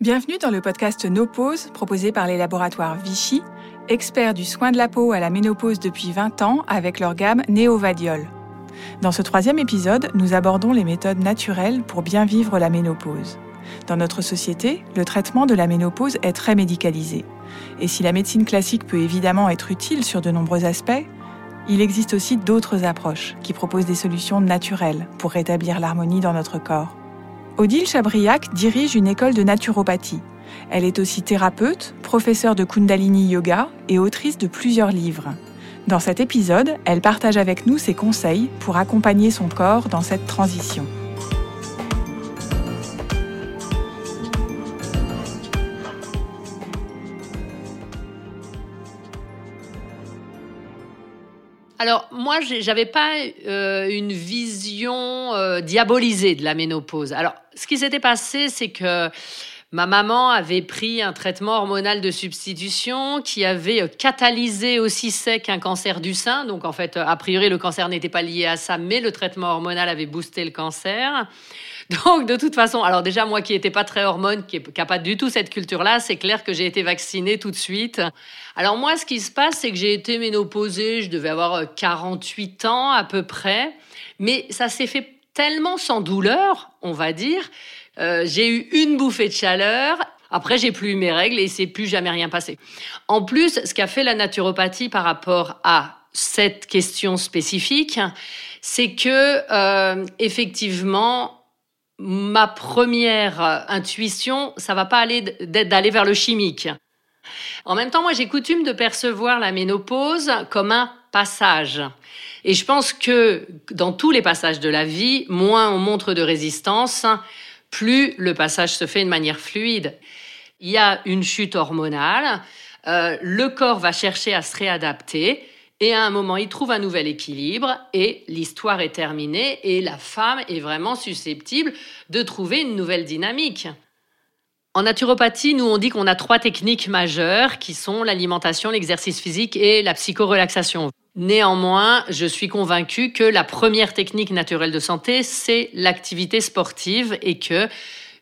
Bienvenue dans le podcast No Pause proposé par les laboratoires Vichy, experts du soin de la peau à la ménopause depuis 20 ans avec leur gamme Néovadiol. Dans ce troisième épisode, nous abordons les méthodes naturelles pour bien vivre la ménopause. Dans notre société, le traitement de la ménopause est très médicalisé. Et si la médecine classique peut évidemment être utile sur de nombreux aspects, il existe aussi d'autres approches qui proposent des solutions naturelles pour rétablir l'harmonie dans notre corps. Odile Chabriac dirige une école de naturopathie. Elle est aussi thérapeute, professeure de Kundalini Yoga et autrice de plusieurs livres. Dans cet épisode, elle partage avec nous ses conseils pour accompagner son corps dans cette transition. Alors moi, j'avais pas euh, une vision euh, diabolisée de la ménopause. Alors, ce qui s'était passé, c'est que ma maman avait pris un traitement hormonal de substitution qui avait euh, catalysé aussi sec un cancer du sein. Donc en fait, a priori, le cancer n'était pas lié à ça, mais le traitement hormonal avait boosté le cancer. Donc, de toute façon, alors déjà, moi qui n'étais pas très hormone, qui n'a pas du tout cette culture-là, c'est clair que j'ai été vaccinée tout de suite. Alors, moi, ce qui se passe, c'est que j'ai été ménopausée, je devais avoir 48 euh, ans à peu près, mais ça s'est fait tellement sans douleur, on va dire. Euh, j'ai eu une bouffée de chaleur après, j'ai plus eu mes règles et c'est plus jamais rien passé. En plus, ce qu'a fait la naturopathie par rapport à cette question spécifique, c'est que euh, effectivement, ma première intuition, ça va pas aller d'aller vers le chimique. En même temps, moi, j'ai coutume de percevoir la ménopause comme un passage. Et je pense que dans tous les passages de la vie, moins on montre de résistance, plus le passage se fait de manière fluide. Il y a une chute hormonale, euh, le corps va chercher à se réadapter, et à un moment, il trouve un nouvel équilibre et l'histoire est terminée et la femme est vraiment susceptible de trouver une nouvelle dynamique. En naturopathie, nous on dit qu'on a trois techniques majeures qui sont l'alimentation, l'exercice physique et la psychorelaxation. Néanmoins, je suis convaincue que la première technique naturelle de santé, c'est l'activité sportive et que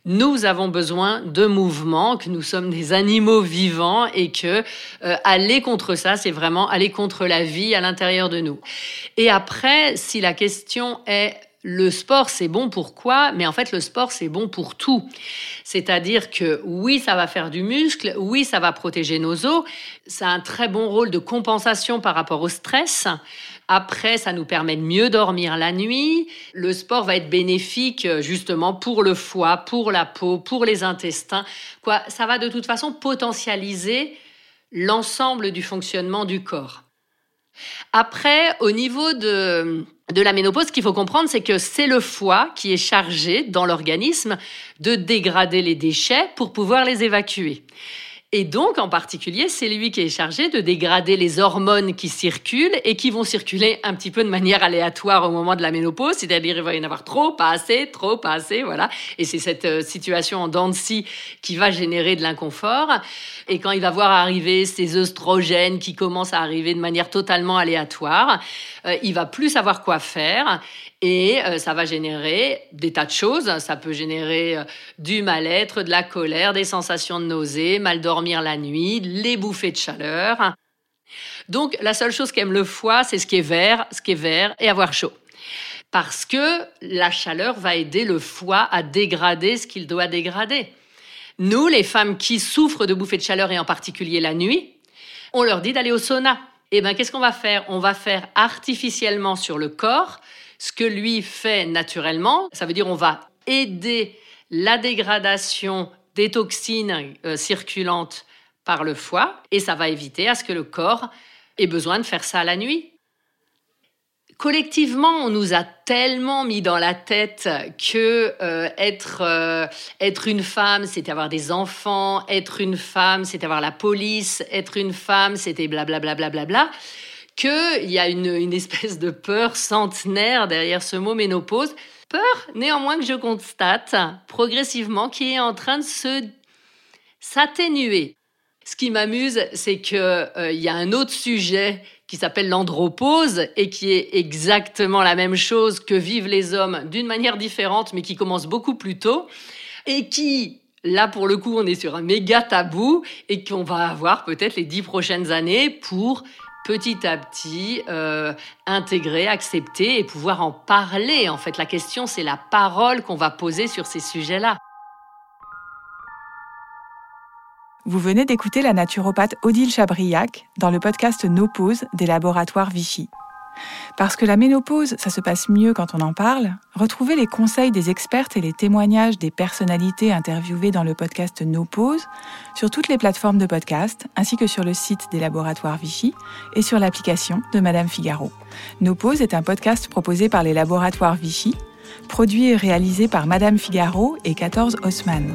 nous avons besoin de mouvement, que nous sommes des animaux vivants et que euh, aller contre ça, c'est vraiment aller contre la vie à l'intérieur de nous. Et après, si la question est le sport, c'est bon pour quoi? Mais en fait, le sport, c'est bon pour tout. C'est-à-dire que oui, ça va faire du muscle, oui, ça va protéger nos os, ça a un très bon rôle de compensation par rapport au stress. Après, ça nous permet de mieux dormir la nuit. Le sport va être bénéfique euh, justement pour le foie, pour la peau, pour les intestins. Quoi, ça va de toute façon potentialiser l'ensemble du fonctionnement du corps. Après, au niveau de, de la ménopause, ce qu'il faut comprendre, c'est que c'est le foie qui est chargé dans l'organisme de dégrader les déchets pour pouvoir les évacuer. Et donc, en particulier, c'est lui qui est chargé de dégrader les hormones qui circulent et qui vont circuler un petit peu de manière aléatoire au moment de la ménopause, c'est-à-dire il va y en avoir trop, pas assez, trop, pas assez, voilà. Et c'est cette euh, situation en dents de scie qui va générer de l'inconfort. Et quand il va voir arriver ces œstrogènes qui commencent à arriver de manière totalement aléatoire, euh, il va plus savoir quoi faire et euh, ça va générer des tas de choses. Ça peut générer euh, du mal-être, de la colère, des sensations de nausée, mal dormir la nuit, les bouffées de chaleur. Donc la seule chose qu'aime le foie, c'est ce qui est vert, ce qui est vert et avoir chaud. Parce que la chaleur va aider le foie à dégrader ce qu'il doit dégrader. Nous, les femmes qui souffrent de bouffées de chaleur et en particulier la nuit, on leur dit d'aller au sauna. Eh bien, qu'est-ce qu'on va faire? On va faire artificiellement sur le corps ce que lui fait naturellement. Ça veut dire on va aider la dégradation des toxines euh, circulantes par le foie et ça va éviter à ce que le corps ait besoin de faire ça la nuit. Collectivement, on nous a tellement mis dans la tête que euh, être, euh, être une femme, c'était avoir des enfants, être une femme, c'était avoir la police, être une femme, c'était blablabla, bla, bla, bla, bla, qu'il y a une, une espèce de peur centenaire derrière ce mot ménopause. Peur, néanmoins, que je constate progressivement qui est en train de se s'atténuer. Ce qui m'amuse, c'est qu'il euh, y a un autre sujet qui s'appelle l'andropause et qui est exactement la même chose que vivent les hommes d'une manière différente, mais qui commence beaucoup plus tôt et qui là pour le coup on est sur un méga tabou et qu'on va avoir peut-être les dix prochaines années pour petit à petit euh, intégrer, accepter et pouvoir en parler. En fait, la question, c'est la parole qu'on va poser sur ces sujets-là. Vous venez d'écouter la naturopathe Odile Chabriac dans le podcast No Pause des laboratoires Vichy. Parce que la ménopause, ça se passe mieux quand on en parle, retrouvez les conseils des expertes et les témoignages des personnalités interviewées dans le podcast No Pause sur toutes les plateformes de podcast, ainsi que sur le site des laboratoires Vichy et sur l'application de Madame Figaro. No Pause est un podcast proposé par les laboratoires Vichy, produit et réalisé par Madame Figaro et 14 Haussmann.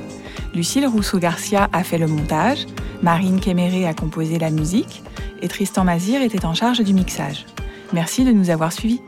Lucille Rousseau-Garcia a fait le montage, Marine Kéméré a composé la musique et Tristan Mazir était en charge du mixage. Merci de nous avoir suivis.